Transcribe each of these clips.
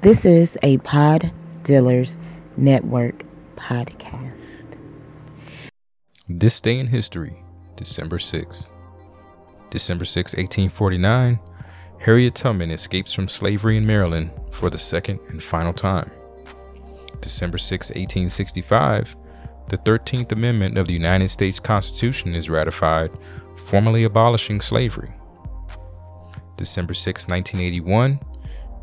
This is a Pod Dealers Network podcast. This day in history, December 6. December 6, 1849, Harriet Tubman escapes from slavery in Maryland for the second and final time. December 6, 1865, the 13th Amendment of the United States Constitution is ratified, formally abolishing slavery. December 6, 1981,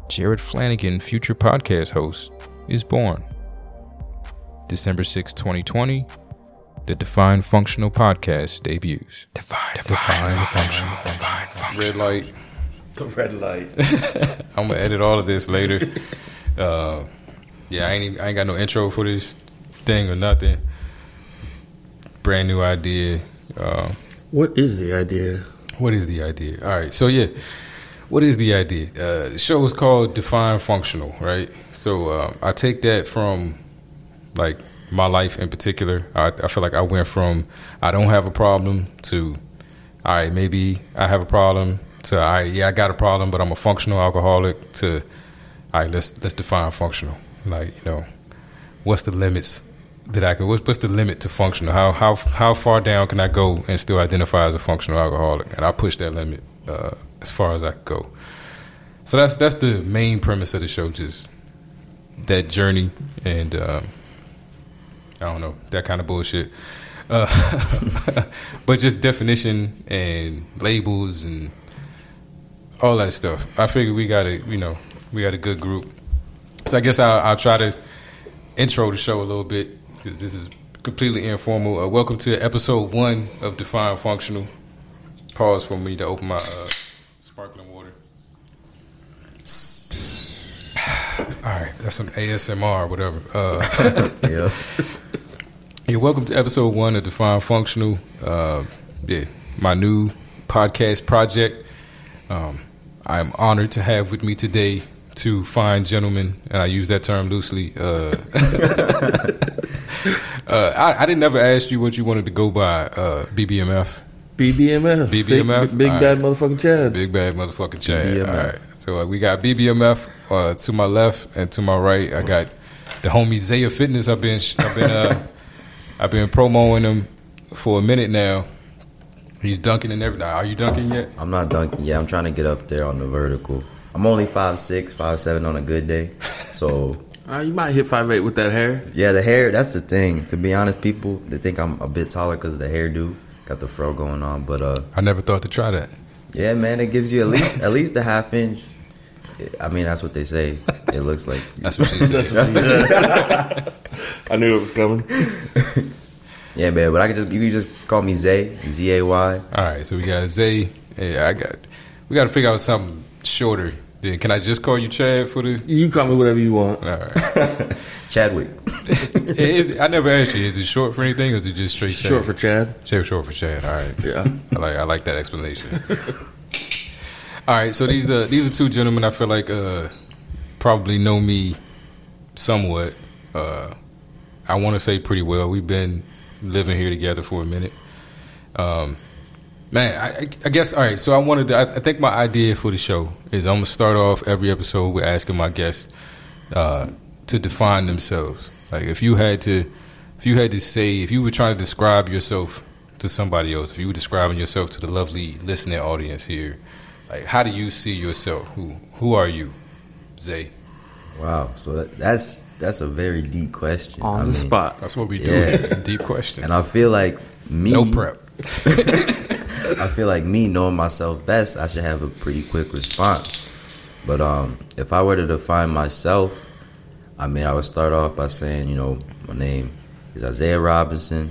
Jared Flanagan, future podcast host, is born. December 6, 2020, the Define Functional podcast debuts. Define, define, functional, define, functional. Red light. The red light. I'm gonna edit all of this later. Uh, yeah, I ain't even, I ain't got no intro for this thing or nothing. Brand new idea. Uh, what is the idea? what is the idea? All right, so yeah, what is the idea? Uh, the show is called Define Functional, right? So uh, I take that from like my life in particular. I, I feel like I went from I don't have a problem to all right, maybe I have a problem to all right, yeah, I got a problem, but I'm a functional alcoholic to all right, let's let's define functional. Like, you know, what's the limits that I could what's, what's the limit to functional? How how how far down can I go and still identify as a functional alcoholic? And I push that limit uh, as far as I go. So that's that's the main premise of the show, just that journey and um, I don't know that kind of bullshit. Uh, but just definition and labels and all that stuff. I figure we got a you know we got a good group. So I guess I'll, I'll try to intro the show a little bit because this is completely informal. Uh, welcome to episode one of Define Functional. Pause for me to open my uh, sparkling water. All right, that's some ASMR, whatever. Uh, Yeah. yeah, welcome to episode one of Define Functional. Uh, yeah, my new podcast project. Um, I'm honored to have with me today two fine gentlemen, and I use that term loosely. Uh, uh, I, I didn't ever ask you what you wanted to go by. Uh, BBMF, BBMF. BBMF? Big, big All bad right. motherfucking Chad. big bad motherfucking Chad. BBMF. All right, so uh, we got BBMF uh, to my left, and to my right, I got the homie Zaya Fitness. I've been, I've been, uh, I've been promoting him for a minute now. He's dunking and everything. Are you dunking yet? I'm not dunking. Yeah, I'm trying to get up there on the vertical. I'm only five six, five seven on a good day. So Uh, you might hit five eight with that hair. yeah, the hair. That's the thing. To be honest, people they think I'm a bit taller because of the hairdo. Got the fro going on, but uh, I never thought to try that. yeah, man, it gives you at least at least a half inch. I mean, that's what they say. It looks like. That's what she said. I knew it was coming. Yeah, man. But I could just you can just call me Zay Z A Y. All right, so we got Zay. Yeah, I got. We got to figure out something shorter. Then can I just call you Chad for the? You call me whatever you want. All right. Chadwick. is, I never asked you. Is it short for anything, or is it just straight Chad? Short for Chad. Short, short for Chad. All right. Yeah. I like I like that explanation. All right, so these are these are two gentlemen I feel like uh, probably know me somewhat. Uh, I want to say pretty well. We've been living here together for a minute. Um, man, I, I- I guess all right. So I wanted to. I, I think my idea for the show is I'm gonna start off every episode with asking my guests uh, to define themselves. Like if you had to, if you had to say, if you were trying to describe yourself to somebody else, if you were describing yourself to the lovely listening audience here, like how do you see yourself? Who who are you, Zay? Wow. So that, that's that's a very deep question. On I the mean, spot. That's what we do. Yeah. Deep questions. And I feel like me. no prep. I feel like me knowing myself best, I should have a pretty quick response. But um, if I were to define myself, I mean, I would start off by saying, you know, my name is Isaiah Robinson.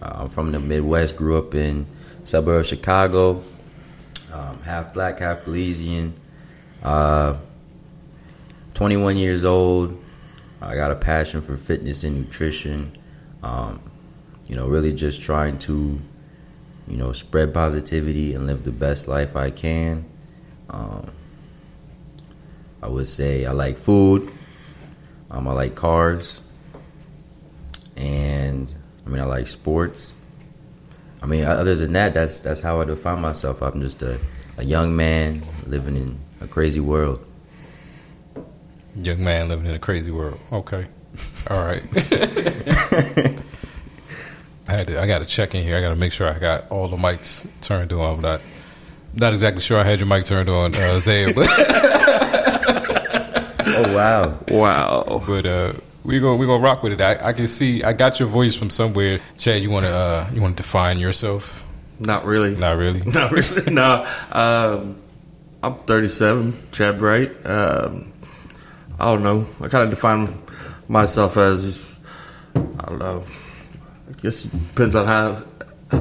Uh, I'm from the Midwest, grew up in suburb of Chicago, um, half black, half Belizean. Uh, 21 years old. I got a passion for fitness and nutrition. Um, you know, really just trying to you know, spread positivity and live the best life I can. Um, I would say I like food. Um, I like cars, and I mean I like sports. I mean, other than that, that's that's how I define myself. I'm just a, a young man living in a crazy world. Young man living in a crazy world. Okay. All right. I had to, I got to check in here. I got to make sure I got all the mics turned on. I'm not not exactly sure I had your mic turned on, uh, Zaya, but Oh wow. Wow. but uh, we gonna we gonna rock with it. I, I can see I got your voice from somewhere. Chad, you want to uh, you want to define yourself? Not really. Not really. Not really. no. Um, I'm 37, Chad Bright. Um, I don't know. I kind of define myself as I don't know. I guess it depends on how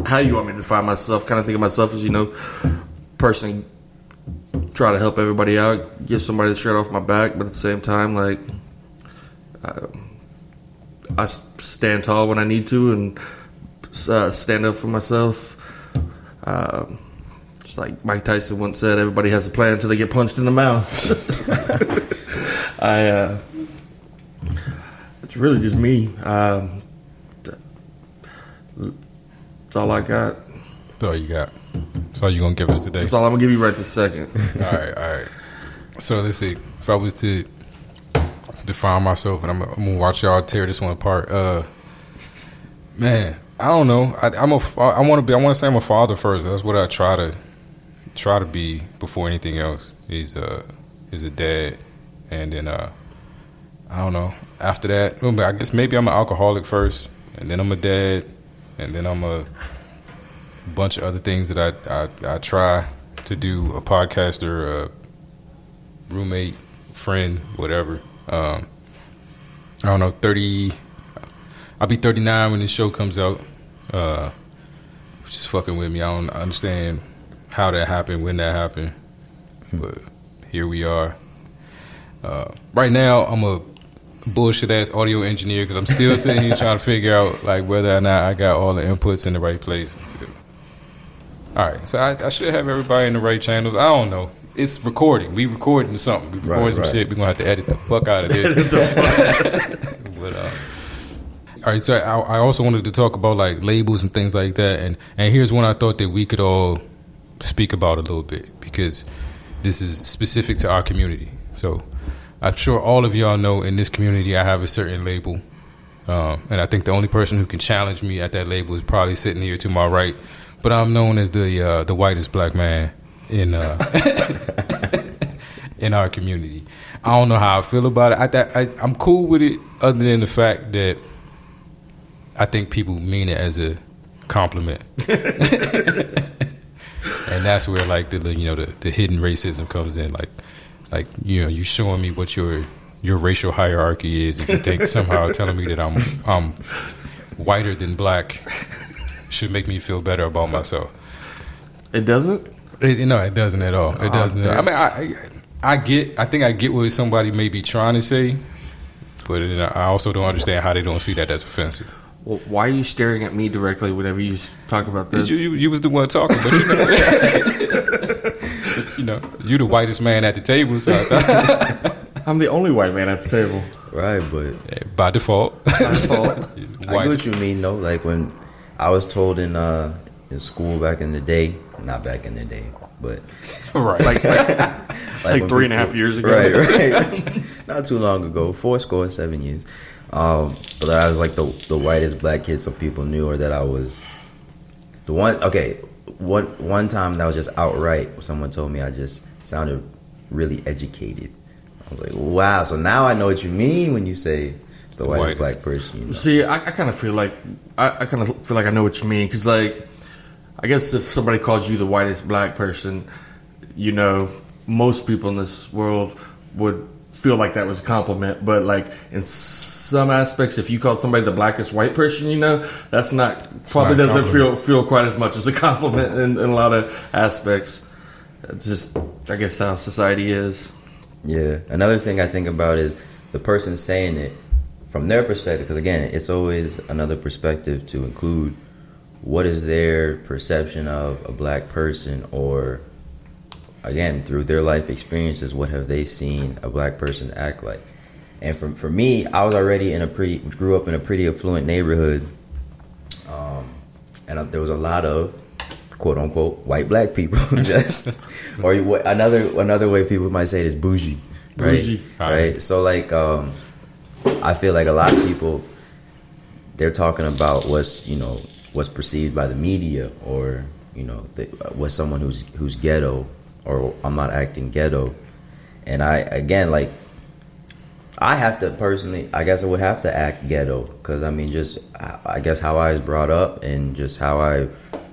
how you want me to define myself. Kind of think of myself as you know, person try to help everybody out, give somebody the shirt off my back, but at the same time, like I, I stand tall when I need to and uh, stand up for myself. Um, just like Mike Tyson once said, everybody has a plan until they get punched in the mouth. I, uh, it's really just me. Um, all I got. That's all you got. That's all you gonna give us today. That's all I'm gonna give you right this second. all right, all right. So let's see. If I was to define myself, and I'm, I'm gonna watch y'all tear this one apart. Uh, man, I don't know. I, I'm a. I want to be. I want to say I'm a father first. That's what I try to try to be before anything else. Is uh is a dad, and then uh I don't know. After that, I guess maybe I'm an alcoholic first, and then I'm a dad, and then I'm a bunch of other things that I I, I try to do. A podcaster, a roommate, friend, whatever. Um, I don't know. Thirty. I'll be 39 when this show comes out. Uh, which is fucking with me. I don't understand how that happened, when that happened, but here we are. Uh, right now, I'm a bullshit ass audio engineer because I'm still sitting here trying to figure out like whether or not I got all the inputs in the right place. All right, so I, I should have everybody in the right channels. I don't know. It's recording. We recording something. We recording Right, some right. shit. We gonna have to edit the fuck out of this. but uh, all right, so I, I also wanted to talk about like labels and things like that, and and here's one I thought that we could all speak about a little bit because this is specific to our community. So I'm sure all of y'all know in this community I have a certain label, um, and I think the only person who can challenge me at that label is probably sitting here to my right. But I'm known as the uh, the whitest black man in uh, in our community. I don't know how I feel about it. I, th- I I'm cool with it, other than the fact that I think people mean it as a compliment, and that's where like the, the you know the, the hidden racism comes in. Like like you know you showing me what your your racial hierarchy is. If you think somehow telling me that I'm I'm whiter than black should make me feel better about myself. It doesn't. It, no, it doesn't at all. It Oh, doesn't. okay. I mean, I, I I get. I think I get what somebody may be trying to say, but it, I also don't understand how they don't see that as offensive. Well, why are you staring at me directly whenever you talk about this? You, you, you was the one talking, but you know, But, you know, you the whitest man at the table, so I thought, I'm the only white man at the table. Right, but eh, by default, My fault. I get what you mean though. Like when I was told in uh in school back in the day, not back in the day, but right? like, like, like, Like when three and a half years ago. Right, right. Not too long ago, four score seven years. Um, but I was like the the whitest black kid, so people knew, or that I was the one. Okay, one one time that was just outright. Someone told me I just sounded really educated. I was like, wow. So now I know what you mean when you say the white whitest. black person. You know? See, I, I kind of feel like I, I kind of feel like I know what you mean because, like, I guess if somebody calls you the whitest black person, you know, most people in this world would feel like that was a compliment. But like in some aspects, if you called somebody the blackest white person, you know, that's not probably not doesn't feel feel quite as much as a compliment in, in a lot of aspects. It's just, I guess, how society is. Yeah. Another thing I think about is the person saying it from their perspective, because again, it's always another perspective to include what is their perception of a black person, or again, through their life experiences, what have they seen a black person act like? And for, for me, I was already in a pretty, grew up in a pretty affluent neighborhood. Um, and there was a lot of quote unquote white black people just or you- another another way people might say it is bougie right? Bougie. Right. So like, um, I feel like a lot of people they're talking about what's you know what's perceived by the media or you know the, what's someone who's who's ghetto or I'm not acting ghetto, and I again like. I have to personally, I guess I would have to act ghetto because I mean, just I guess how I was brought up and just how I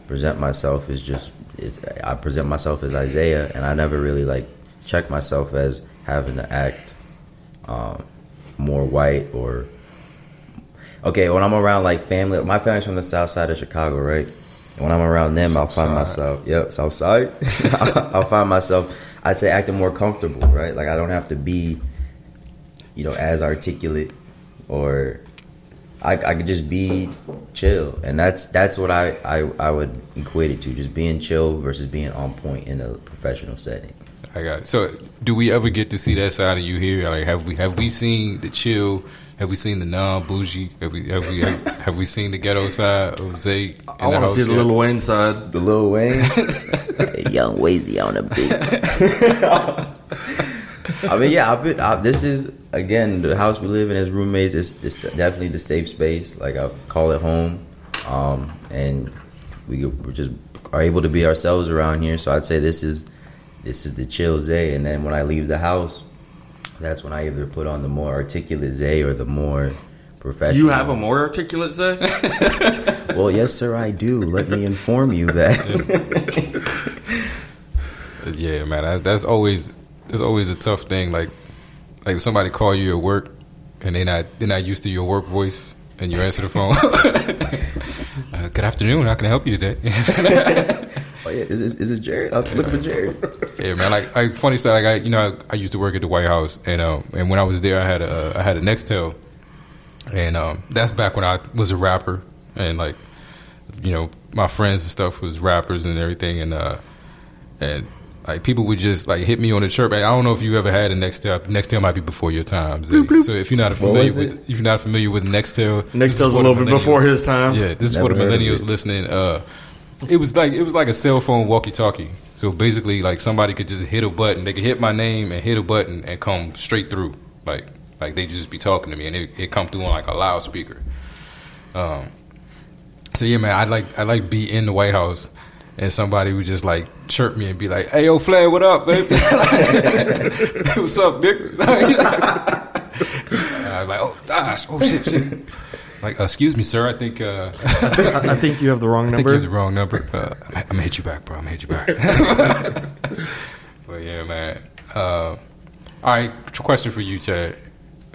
present myself is just it's I present myself as Isaiah, and I never really like check myself as having to act um, more white or okay. When I'm around like family, my family's from the south side of Chicago, right? When I'm around them, I'll find Southside. myself, yep, south side. I'll find myself, I'd say, acting more comfortable, right? Like I don't have to be, you know, as articulate or. I, I could just be chill, and that's that's what I, I I would equate it to, just being chill versus being on point in a professional setting. I got it. So, do we ever get to see that side of you here? Like, have we have we seen the chill? Have we seen the non bougie? Have we have we have, have we seen the ghetto side of Zay? I want to see the yet? Lil Wayne side. The Lil Wayne, Hey, young Weezy on the beat. I mean, yeah, I've been. I, this is again the house we live in as roommates. It's, it's definitely the safe space. Like I call it home, um, and we we just are able to be ourselves around here. So I'd say this is this is the chill Zay. And then when I leave the house, that's when I either put on the more articulate Zay or the more professional. You have a more articulate Zay? Well, yes, sir, I do. Let me inform you that. Yeah, man, that's always that's always a tough thing. Like, like if somebody call you at work and they not they're not used to your work voice, and you answer the phone. uh, good afternoon. How can I help you today? oh yeah, is, is, is it Jared? I'm looking for Jared. yeah, man. Like, like funny story. Like, I, you know, I, I used to work at the White House, and um, and when I was there, I had a I had a Nextel, and um, that's back when I was a rapper, and like, you know, my friends and stuff was rappers and everything, and uh, and like people would just like hit me on the chirp. I don't know if you ever had a Nextel. Nextel might be before your time. Zay. So if you're not familiar with it? if you're not familiar with Nextel, this is Nextel's a little bit before his time. Yeah, this is for the Never heard of millennials listening. Uh, it was like it was like a cell phone walkie-talkie. So basically, like somebody could just hit a button. They could hit my name and hit a button and come straight through. Like like they just be talking to me and it, it come through on like a loudspeaker. Um. So yeah, man, I like I like be in the White House. And somebody would just like chirp me and be like, "Hey, yo, Flair, what up, baby? What's up, Dick?" I'm like, "Oh gosh, oh shit, shit." Like, uh, excuse me, sir. I think uh, I, I think you have the wrong I think you number. have the wrong number. Uh, I'm, I'm gonna hit you back, bro. I'm gonna hit you back. but yeah, man. Uh, all right, question for you, Chad.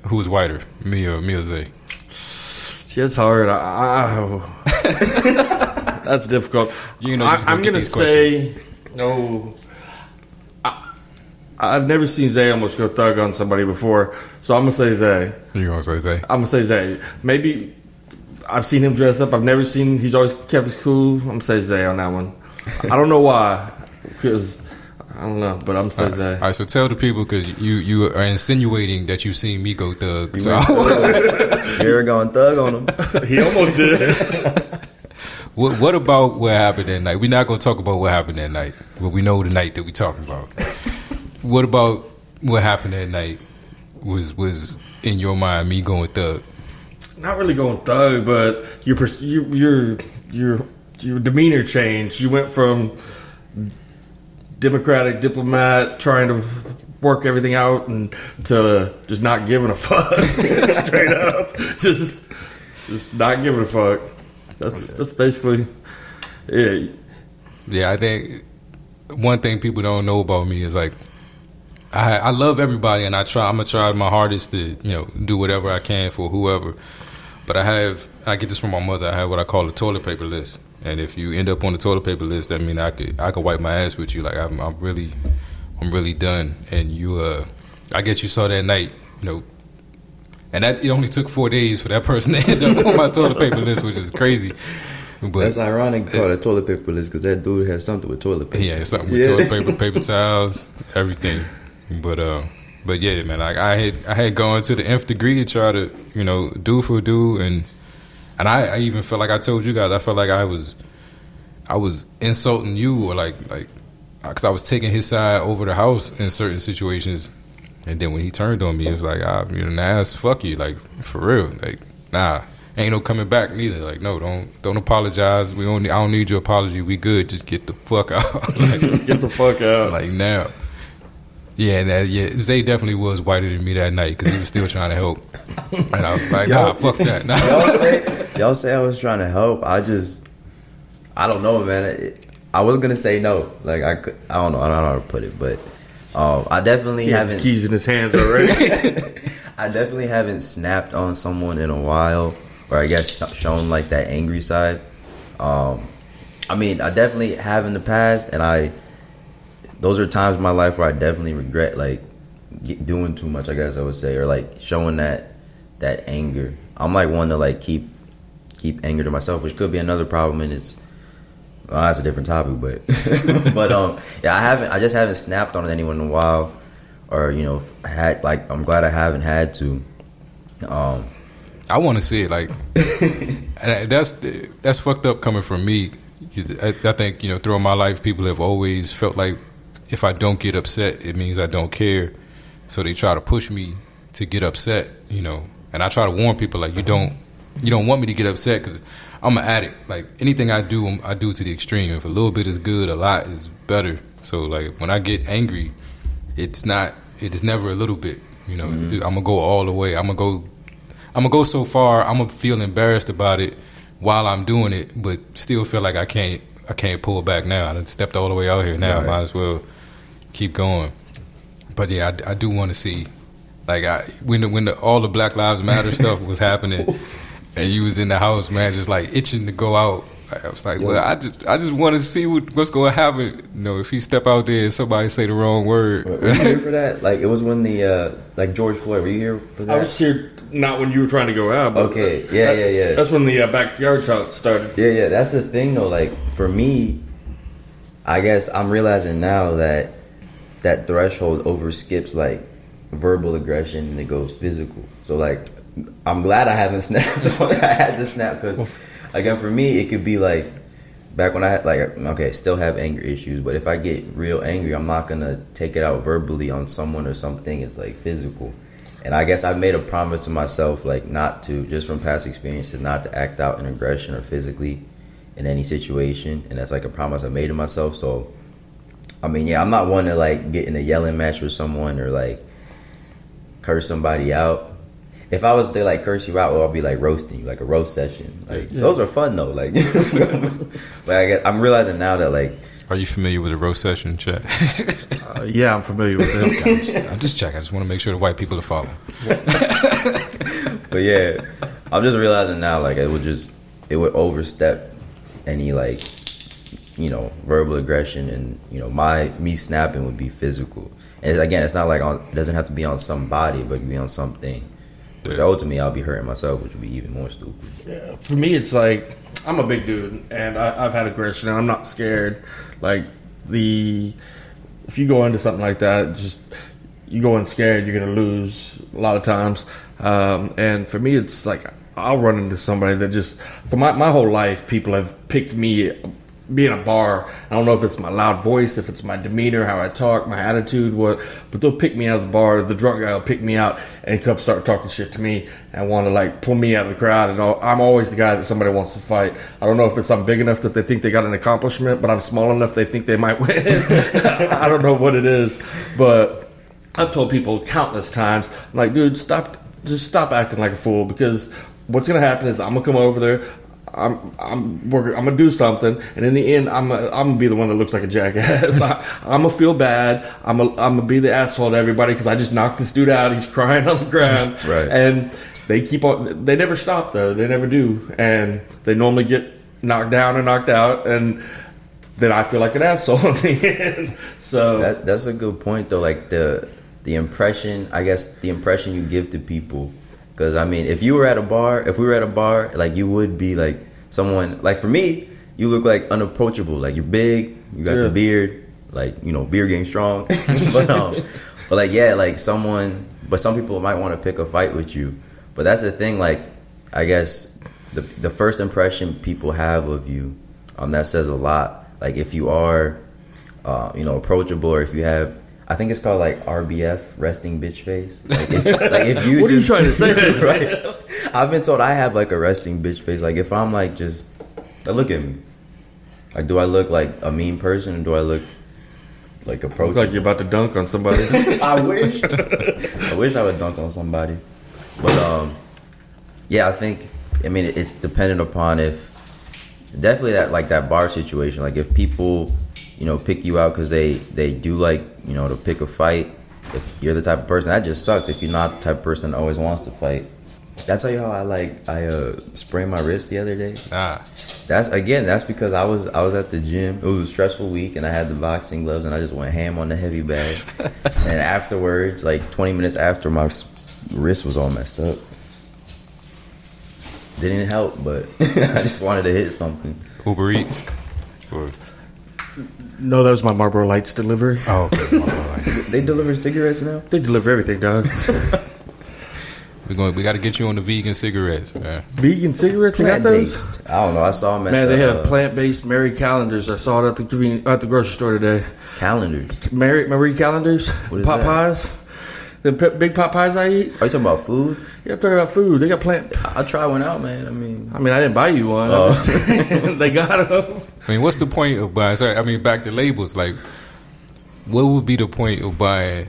Who's whiter, me or me or Zay? Shit, it's hard. I, I- that's difficult. You know, I, you're just gonna I'm gonna say no. I, I've never seen Zay almost go thug on somebody before, so I'm gonna say Zay. You gonna say Zay? I'm gonna say Zay. Maybe I've seen him dress up. I've never seen. He's always kept his cool. I'm gonna say Zay on that one. I don't know why, because I don't know, but I'm gonna say All Zay. right, so tell the people because you you are insinuating that you've seen me go thug. You So Jared going to thug on him. He almost did. what, what about what happened that night? We're not gonna talk about what happened that night, but we know the night that we're talking about. what about what happened that night? Was was in your mind me going thug? Not really going thug, but your pers- your your your your demeanor changed. You went from democratic diplomat trying to work everything out and to just not giving a fuck straight up just just not giving a fuck that's that's basically it Yeah, I think one thing people don't know about me is like I I love everybody and I try I'm gonna try my hardest to you know do whatever I can for whoever, but I have I get this from my mother. I have what I call a toilet paper list, and if you end up on the toilet paper list, that means I could I could wipe my ass with you. Like I'm, I'm really I'm really done. And you uh I guess you saw that night, you know. And that it only took four days for that person to end up on my toilet paper list, which is crazy. But That's ironic. Call it toilet paper list because that dude has something with toilet paper. Yeah, something with Yeah. toilet paper, paper towels, everything. But uh, but yeah, man, like I had I had gone to the nth degree to try to you know do for do, and and I, I even felt like I told you guys I felt like I was I was insulting you or like like because I was taking his side over the house in certain situations, And then when he turned on me, it was like, ah, you know, ass, fuck you, like for real, like nah, ain't no coming back neither. Like no, don't don't apologize. We only I don't need your apology. We good. Just get the fuck out. like, Just get the fuck out. like now. Yeah, and that, yeah, Zay definitely was whiter than me that night because he was still trying to help. And I was like, nah, fuck that. Nah. y'all say y'all say I was trying to help. I just I don't know, man. It, I was gonna say no. Like I could, I don't know. I don't know how to put it, but um, I definitely he haven't. keys in his hands already. I definitely haven't snapped on someone in a while, or I guess shown like that angry side. Um, I mean, I definitely have in the past, and I. Those are times in my life where I definitely regret like doing too much. I guess I would say, or like showing that that anger. I'm like one to like keep keep anger to myself, which could be another problem. And it's well, that's a different topic, but but um yeah, I haven't. I just haven't snapped on anyone in a while, or you know had like I'm glad I haven't had to. Um, I want to see it like, that's that's fucked up coming from me. I, I think you know throughout my life, people have always felt like if I don't get upset, it means I don't care. So they try to push me to get upset, you know. And I try to warn people like you don't you don't want me to get upset because I'm an addict. Like anything I do, I do to the extreme. If a little bit is good, a lot is better. So like when I get angry, it's not. It is never a little bit. You know, mm-hmm. I'm gonna go all the way. I'm gonna go. I'm gonna go so far. I'm gonna feel embarrassed about it while I'm doing it, but still feel like I can't. I can't pull back now. I stepped all the way out here now. Right. Might as well keep going. But yeah, I, I do want to see. Like I, when the, when the, all the Black Lives Matter stuff was happening, and you was in the house, man, just like itching to go out. I was like, well, I just I just want to see what, what's going to happen. You know, if you step out there and somebody say the wrong word, were you here for that? Like it was when the uh, like George Floyd. Were you here for that? I was here not when you were trying to go out. But Okay, yeah, yeah, yeah. That's when the uh, backyard talk started. Yeah, yeah, that's the thing though. Like for me, I guess I'm realizing now that that threshold overskips like verbal aggression and it goes physical. So like, I'm glad I haven't snapped. I had to snap because again, for me, it could be like back when I had like okay, still have anger issues, but if I get real angry, I'm not gonna take it out verbally on someone or something. It's like physical. And I guess I've made a promise to myself, like not to, just from past experiences, not to act out in aggression or physically in any situation. And that's like a promise I made to myself. So, I mean, yeah, I'm not one to like get in a yelling match with someone or like curse somebody out. If I was to like curse you out, well, I'll be like roasting you, like a roast session. Like Yeah. those are fun though. Like, but I get, I'm realizing now that like are you familiar with the roast session chat? Uh, yeah, I'm familiar with that. I'm, just, I'm just checking. I just want to make sure the white people are following. but yeah, I'm just realizing now, like it would just it would overstep any like you know verbal aggression, and you know my me snapping would be physical. And again, it's not like on it doesn't have to be on somebody, but it could be on something. Ultimately, I'll be hurting myself, which would be even more stupid. Yeah, for me, it's like I'm a big dude, and I, I've had aggression, and I'm not scared. Like the if you go into something like that, just you go in scared, you're gonna lose a lot of times. Um, and for me, it's like I'll run into somebody that just for my my whole life, people have picked me. Being a bar, I don't know if it's my loud voice, if it's my demeanor, how I talk, my attitude, what, but they'll pick me out of the bar. The drunk guy will pick me out and come start talking shit to me and want to like pull me out of the crowd. And I'm always the guy that somebody wants to fight. I don't know if it's I'm big enough that they think they got an accomplishment, but I'm small enough they think they might win. I don't know what it is, but I've told people countless times, I'm like, dude, stop, just stop acting like a fool because what's gonna happen is I'm gonna come over there. I'm I'm working, I'm gonna do something, and in the end, I'm a, I'm gonna be the one that looks like a jackass. I, I'm gonna feel bad. I'm a, I'm gonna be the asshole to everybody because I just knocked this dude out. He's crying on the ground, Right. And they keep on. They never stop though. They never do, and they normally get knocked down and knocked out, and then I feel like an asshole in the end. So That that's a good point though. Like the the impression, I guess the impression you give to people. Because I mean, if you were at a bar, if we were at a bar, like you would be like someone. Like for me, you look like unapproachable. Like you're big, you got Yeah. the beard, like you know, beard getting strong. but um, but like yeah, like someone. But some people might want to pick a fight with you. But that's the thing. Like I guess the the first impression people have of you, um, that says a lot. Like if you are uh, you know, approachable, or if you have, I think it's called like RBF, resting bitch face. Like if, like if you What are you trying to say? right? I've been told I have like a resting bitch face. Like if I'm like just now look at me. Like do I look like a mean person or do I look like Look approachable? like you're about to dunk on somebody. I wish. I wish I would dunk on somebody. But um, yeah, I think. I mean, it's dependent upon if definitely that like that bar situation. Like if people, you know, pick you out because they they do like you know to pick a fight. If you're the type of person that just sucks. If you're not the type of person that always wants to fight. that's how you how I like I uh sprained my wrist the other day? Ah, That's again. That's because I was I was at the gym. It was a stressful week, and I had the boxing gloves, and I just went ham on the heavy bag. and afterwards, like 20 minutes after, my wrist was all messed up. Didn't help, but I just wanted to hit something. Uber Eats. Or, no, that was my Marlboro Lights delivery. oh, okay. my bad. They deliver cigarettes now. They deliver everything, dog. We're going. We got to get you on the vegan cigarettes, man. Vegan cigarettes, they got those. based. I don't know. I saw them at Man, the, they have uh, plant based Mary Callender's. I saw it at the conveni- at the grocery store today. Callender's. Mary Marie Callender's, What is pot that? pies, the pe- big pot pies I eat. Are you talking about food? Yeah, I'm talking about food. They got plant. I'll try one out, man. I mean, I mean, I didn't buy you one. Oh. I'm just saying, they got them. I mean, what's the point of buying? Sorry, I mean, back to labels. Like, what would be the point of buying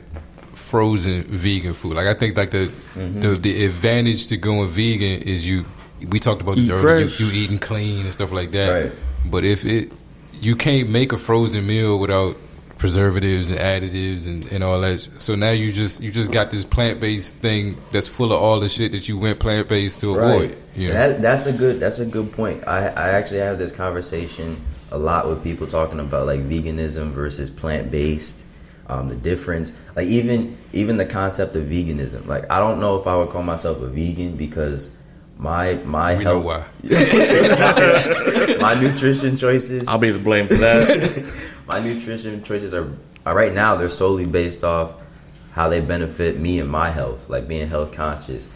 frozen vegan food? Like, I think like the Mm-hmm. the, the advantage to going vegan is you. We talked about this Eat earlier. You, you eating clean and stuff like that. Right. But if it, you can't make a frozen meal without preservatives and additives and, and all that. So now you just you just got this plant based thing that's full of all the shit that you went plant based to avoid. You know? That, that's a good. That's a good point. I I actually have this conversation a lot with people talking about like veganism versus plant based. Um, the difference, like even even the concept of veganism. Like I don't know if I would call myself a vegan because my my We know health, why. my nutrition choices, I'll be the blame for that. my nutrition choices are, are right now they're solely based off how they benefit me and my health, like being health conscious.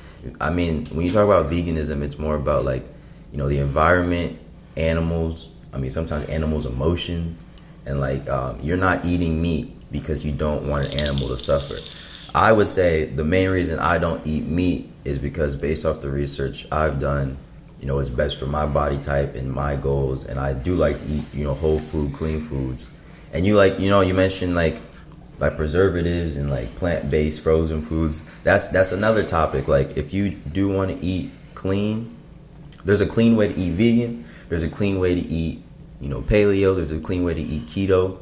I mean, when you talk about veganism, it's more about like, you know, the environment, animals. I mean, sometimes animals' emotions, and like um, you're not eating meat because you don't want an animal to suffer. I would say the main reason I don't eat meat is because based off the research I've done, you know, it's best for my body type and my goals, and I do like to eat, you know, whole food, clean foods. And you like, you know, you mentioned like like preservatives and like plant-based frozen foods. That's that's another topic. Like if you do want to eat clean, there's a clean way to eat vegan. There's a clean way to eat, you know, paleo. There's a clean way to eat keto.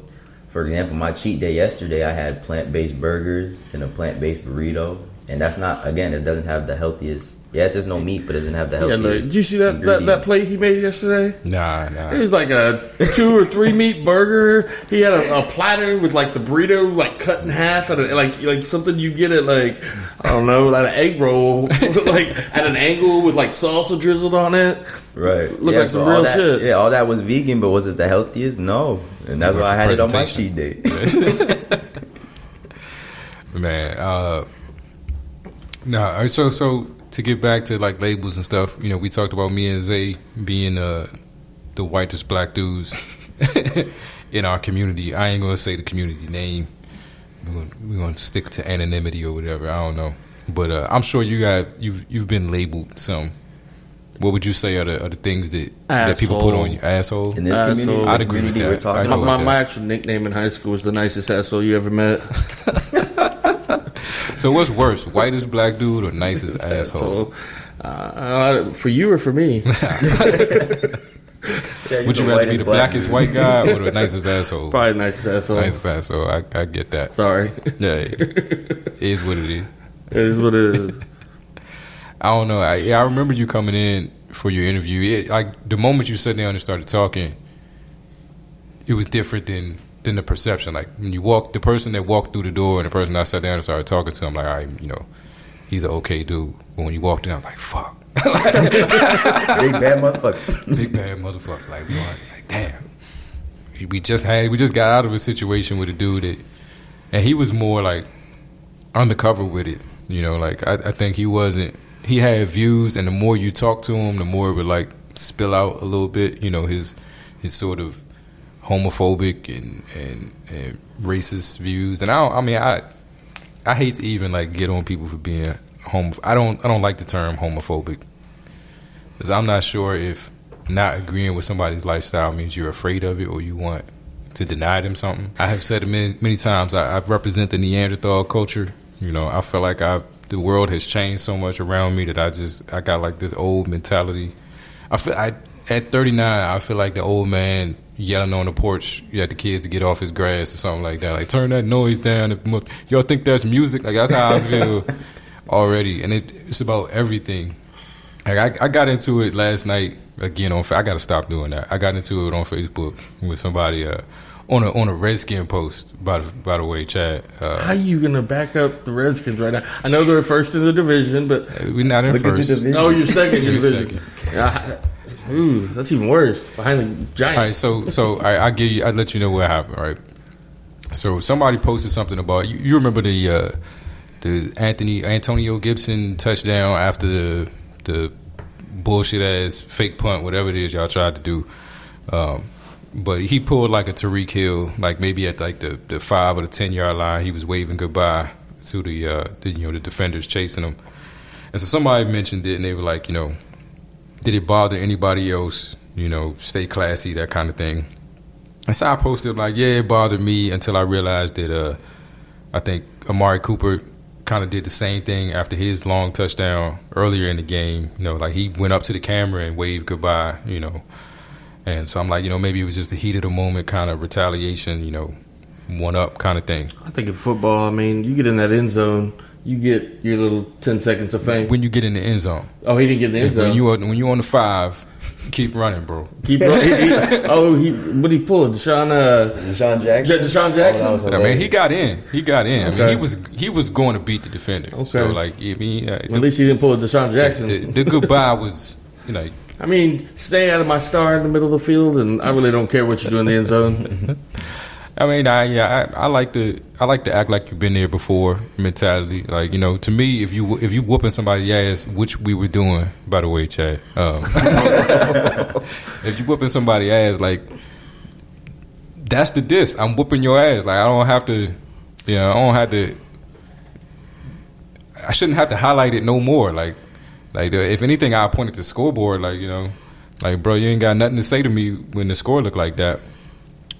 For example, my cheat day yesterday, I had plant-based burgers and a plant-based burrito, and that's not again, it doesn't have the healthiest. Yes, there's no meat, but it doesn't have the healthiest. Yeah, look, healthiest. did you see that, that that plate he made yesterday? Nah, nah. It was like a two or three meat burger. He had a, a platter with like the burrito like cut in half, and a, like like something you get at like I don't know, like an egg roll, like at an angle with like salsa drizzled on it. Right. Look like some all real that, shit. Yeah, all that was vegan, but was it the healthiest? No. And that's why I had it on my presentation. cheat day. Man, uh nah, all right, so so to get back to like labels and stuff, you know, we talked about me and Zay being uh the whitest black dudes in our community. I ain't gonna say the community name. We're gonna, we're gonna stick to anonymity or whatever. I don't know, but uh, I'm sure you got you've you've been labeled some. What would you say are the, are the things that that people put on you? Asshole. In this Asshole. community, I'd the agree with community that. we're talking I My, know about. my, that. my actual nickname in high school was the nicest asshole you ever met. So what's worse, whitest black dude or nicest asshole? So, uh, for you or for me? Yeah, Would you rather be the black blackest white guy or the nicest asshole? Probably nicest asshole. Nicest asshole. I, I get that. Sorry, Yeah, it is what it is. it is what it is. I don't know. I, yeah, I remember you coming in for your interview. It, like the moment you sat down and started talking, it was different than than the perception. Like when you walk, the person that walked through the door and the person I sat down and started talking to, I'm like, all right, you know, he's an okay dude. But when you walked in, I'm like, fuck, Big bad motherfucker. big bad motherfucker. Like we are, like damn. We just had, we just got out of a situation with a dude that, and he was more like undercover with it. You know, like I, I think he wasn't. He had views, and the more you talk to him, the more it would like spill out a little bit. You know, his his sort of homophobic and, and and racist views. And I I mean I I hate to even like get on people for being homo. I don't I don't like the term homophobic because I'm not sure if not agreeing with somebody's lifestyle means you're afraid of it or you want to deny them something. I have said it many, many times. I, I represent the Neanderthal culture. You know, I feel like I the world has changed so much around me that I just I got like this old mentality. I feel I at 39, I feel like the old man yelling on the porch you at the kids to get off his grass or something like that. Like turn that noise down. Y'all think that's music? Like that's how I feel already. And it, it's about everything. Like I, I got into it last night again on. I got to stop doing that. I got into it on Facebook with somebody uh, on a on a Redskin post. By the, by the way, Chad. Uh, How you gonna back up the Redskins right now? I know they're first in the division, but we're not in Look at the first. division. oh, you're second in the division. Yeah, I- ooh, that's even worse. Behind the giant. All right, so so I, I give you, I let you know what happened, right? So somebody posted something about you. You remember the uh, the Anthony Antonio Gibson touchdown after the the bullshit ass fake punt, whatever it is y'all tried to do. Um, but he pulled like a Tyreek Hill, like maybe at like the, the five or the ten yard line. He was waving goodbye to the, uh, the you know the defenders chasing him. And so somebody mentioned it, and they were like, you know, did it bother anybody else? You know, stay classy, that kind of thing. And so I posted like, yeah, it bothered me until I realized that uh, I think Amari Cooper kind of did the same thing after his long touchdown earlier in the game. You know, like he went up to the camera and waved goodbye. You know, and so I'm like, you know, maybe it was just the heat of the moment kind of retaliation. You know, one up kind of thing. I think in football, I mean, you get in that end zone, you get your little ten seconds of fame. When you get in the end zone, Oh, he didn't get in the end zone. when you are, when you on the five, keep running, bro. Keep he, he, oh, he what he pull? DeSean, uh, DeSean Jackson. Ja- DeSean Jackson? Oh, that was I mean, he got in. He got in. I mean, he was he was going to beat the defender. So Okay. like, I mean, uh, At the, least he didn't pull a DeSean Jackson. the, the goodbye was, you know, I mean, stay out of my star in the middle of the field, and I really don't care what you do in the end zone. I mean, I yeah, I, I like to I like to act like you've been there before mentality. Like you know, to me, if you if you whooping somebody's ass, which we were doing, by the way, Chad. Um, if you whooping somebody's ass, like that's the diss. I'm whooping your ass. Like I don't have to, you know, I don't have to. I shouldn't have to highlight it no more. Like, like if anything, I point at the scoreboard. Like you know, like bro, you ain't got nothing to say to me when the score look like that.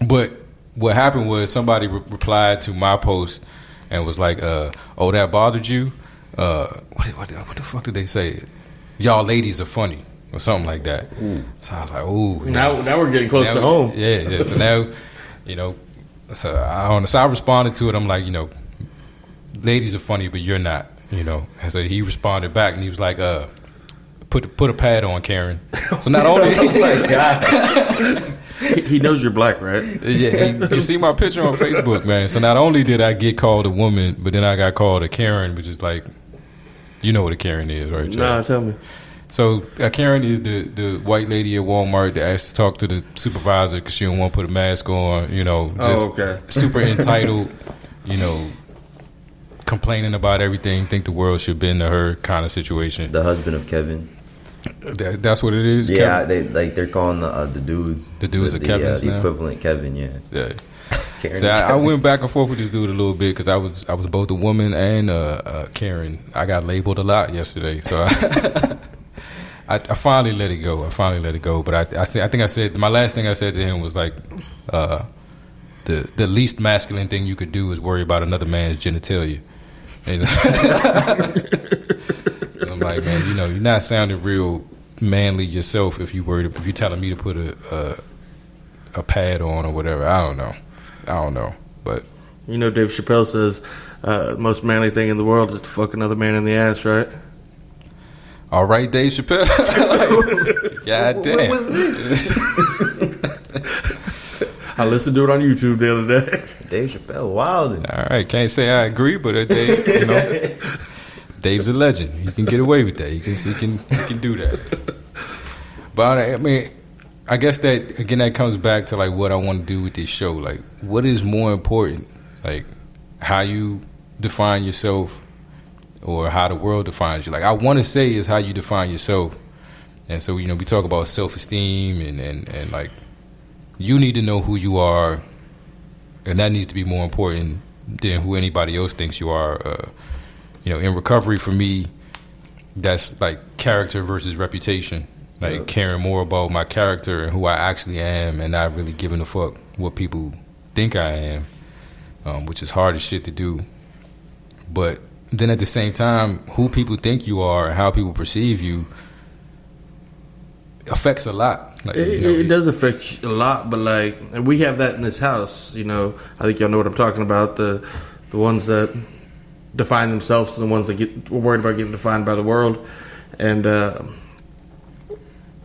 But what happened was somebody re- replied to my post and was like, uh, "Oh, that bothered you? Uh, what, what, what the fuck did they say? Y'all ladies are funny." Or something like that. So I was like, "Ooh, now, now we're getting close now- to home. Yeah, yeah. So now, you know, so I, on- so I responded to it. I'm like, you know, ladies are funny, but you're not. You know, and so he responded back, and he was like, uh, put put a pad on, Karen. So not only, oh my god. He- He knows you're black, right? yeah, he- you see my picture on Facebook, man. So not only did I get called a woman, but then I got called a Karen, which is like, you know what a Karen is, right? Chad? Nah, tell me. So a Karen is the, the white lady at Walmart that asked to talk to the supervisor because she don't want to put a mask on. You know, oh, just Oh, okay. super entitled. You know, complaining about everything. Think the world should bend to her kind of situation. The husband of Kevin. That, that's what it is. Yeah, Kevin? they like they're calling the uh, the dudes. The dudes the, are the, Kevins the now? equivalent Kevin. Yeah. yeah. So I, I went back and forth with this dude a little bit because I was I was both a woman and uh, uh, Karen. I got labeled a lot yesterday, so I, I, I finally let it go. I finally let it go. But I I, say, I think I said my last thing I said to him was like, uh, the the least masculine thing you could do is worry about another man's genitalia. And like, man, you know, you're not sounding real manly yourself if you worried if you're telling me to put a, a a pad on or whatever. I don't know. I don't know. But You know, Dave Chappelle says uh, most manly thing in the world is to fuck another man in the ass, right? all right, Dave Chappelle. God damn. What was this? I listened to it on YouTube the other day. Dave Chappelle, Wilding. All right, can't say I agree, but uh, Dave, you know, Dave's a legend. He can get away with that. He can, he can, he can do that. But I mean, I guess that again, that comes back to like what I want to do with this show. Like, what is more important? Like, how you define yourself, or how the world defines you. Like, I want to say is how you define yourself. And so, you know, we talk about self esteem and, and, and like you need to know who you are, and that needs to be more important than who anybody else thinks you are. Uh, you know, in recovery for me, that's like character versus reputation. Like Yeah. caring more about my character and who I actually am, and not really giving a fuck what people think I am, um, which is hard as shit to do. But then at the same time, who people think you are and how people perceive you affects a lot. Like, It, you know, it, it does affect a lot, but like we have that in this house. You know, I think y'all know what I'm talking about. The the ones that define themselves, and the ones that get worried about getting defined by the world, and uh,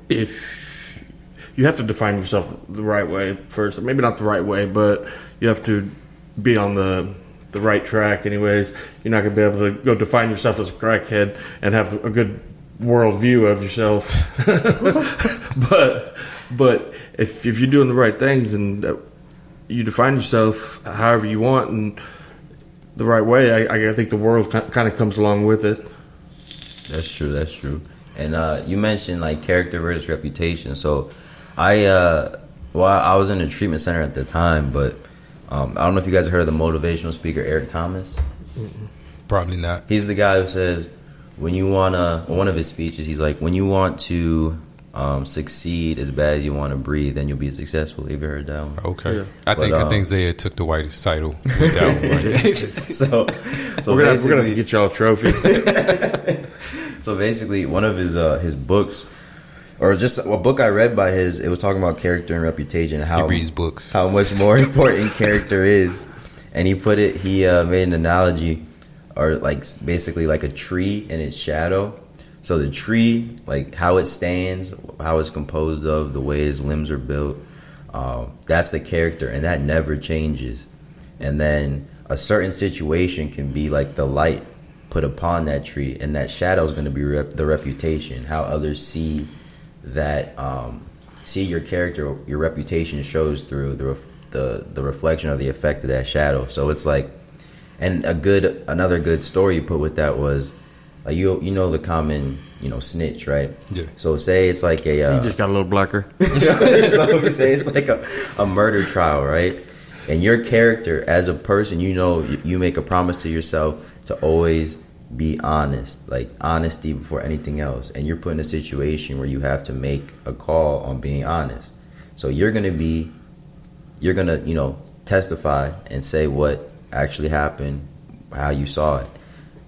if you have to define yourself the right way first, maybe not the right way, but you have to be on the the right track. Anyways, you're not gonna be able to go define yourself as a crackhead and have a good world view of yourself. but but if if you're doing the right things and uh, you define yourself however you want and the right way, I, I think the world kind of comes along with it. That's true. That's true. And uh, you mentioned like character versus reputation. So, I uh, well, I was in a treatment center at the time, but um, I don't know if you guys heard of the motivational speaker Eric Thomas. probably not. He's the guy who says when you wanna. One of his speeches, he's like, when you want to um, succeed as bad as you want to breathe, then you'll be successful. Have you heard that one? Okay, Yeah. I think But, I um, think Zaya took the whitest title with that one. So, so we're gonna we're gonna get y'all a trophy. So basically, one of his uh, his books, or just a book I read by his, it was talking about character and reputation, he how reads books. how much more important character is, and he put it. He uh, made an analogy, or like basically like a tree and its shadow. So the tree, like how it stands, how it's composed of, the way its limbs are built, um, that's the character, and that never changes. And then a certain situation can be like the light put upon that tree, and that shadow is going to be rep- the reputation, how others see that um, see your character, your reputation shows through the ref- the the reflection or the effect of that shadow. So it's like, and a good another good story you put with that was, like you you know the common you know snitch right? Yeah. So say it's like a uh, you just got a little blacker. so say it's like a, a murder trial, right? And your character as a person, you know, you, you make a promise to yourself to always be honest, like honesty before anything else. And you're put in a situation where you have to make a call on being honest. So you're going to be, you're going to, you know, testify and say what actually happened, how you saw it.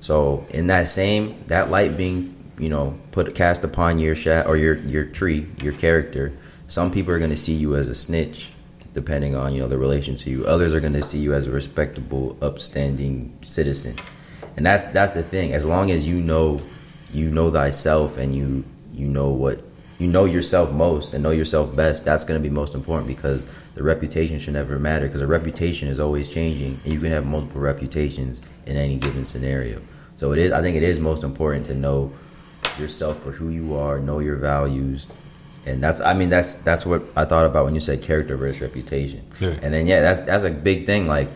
So in that same, that light being, you know, put cast upon your shat or your your tree, your character. Some people are going to see you as a snitch, depending on you know the relation to you. Others are going to see you as a respectable, upstanding citizen, and that's that's the thing. As long as you know, you know thyself, and you you know what you know yourself most and know yourself best. That's going to be most important because the reputation should never matter because a reputation is always changing, and you can have multiple reputations in any given scenario. So it is. I think it is most important to know yourself for who you are, know your values, and that's. I mean, that's that's what I thought about when you said character versus reputation. Yeah. And then yeah, that's that's a big thing. Like,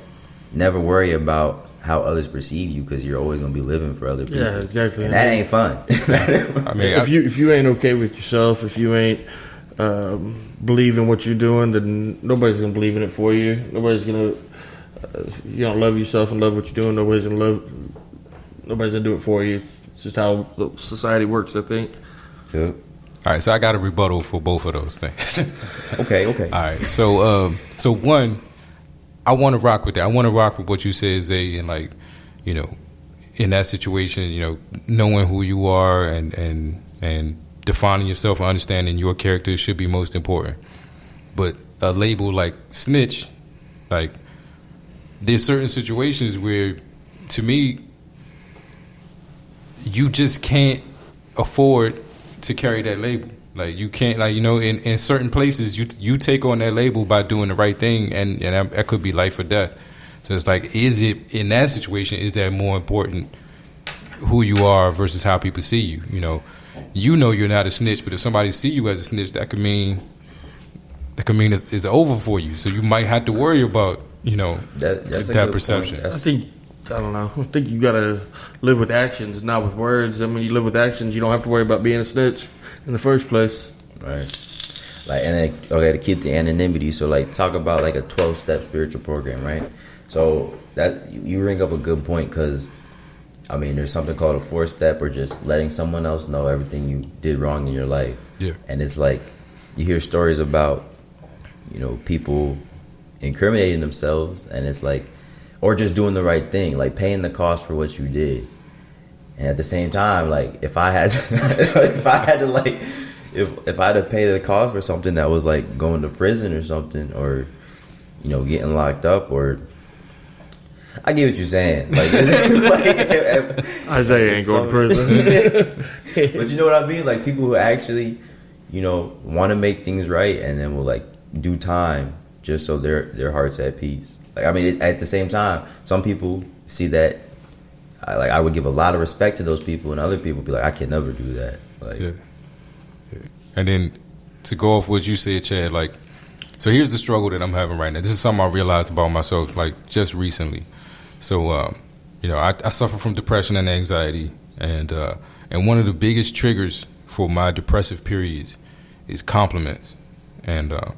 never worry about how others perceive you because you're always going to be living for other people. Yeah, exactly. And that ain't fun. I mean, I, if you if you ain't okay with yourself, if you ain't um, believe in what you're doing, then nobody's gonna believe in it for you. Nobody's gonna. Uh, you don't love yourself and love what you're doing. Nobody's gonna love. Nobody's gonna do it for you. It's just how the society works. I think. Yeah. all right, so I got a rebuttal for both of those things. Okay. Okay. All right. So, um, so one, I want to rock with that. I want to rock with what you said, Zay, and like, you know, in that situation, you know, knowing who you are and and and defining yourself and understanding your character should be most important. But a label like snitch, like, there's certain situations where, to me, you just can't afford to carry that label. Like you can't, like you know, in, in certain places, you you take on that label by doing the right thing, and and that, that could be life or death. So it's like, is it in that situation? Is that more important who you are versus how people see you? You know, you know you're not a snitch, but if somebody see you as a snitch, that could mean that could mean it's, it's over for you. So you might have to worry about you know That, that's that perception. Point. I think. I don't know. I think you gotta live with actions, not with words. I mean, you live with actions. You don't have to worry about being a snitch in the first place. right. like and then okay to keep the anonymity. So like talk about like a twelve step spiritual program, right? So that you, you bring up a good point because I mean there's something called a four step or just letting someone else know everything you did wrong in your life. Yeah. And it's like you hear stories about you know people incriminating themselves and it's like or just doing the right thing like paying the cost for what you did and at the same time like if i had to, if i had to like if if i had to pay the cost for something that was like going to prison or something or you know getting locked up or I get what you're saying. Like, like Isaiah ain't going to prison. but you know what I mean? Like people who actually, you know, want to make things right and then will like do time just so their their hearts at peace. Like I mean, it, at the same time, some people see that. I, like I would give a lot of respect to those people, and other people be like, I can never do that. Like, Yeah. yeah. And then to go off what you said, Chad, like, so here's the struggle that I'm having right now. This is something I realized about myself, like, just recently. So, um, you know, I, I suffer from depression and anxiety, and uh, and one of the biggest triggers for my depressive periods is compliments, and uh,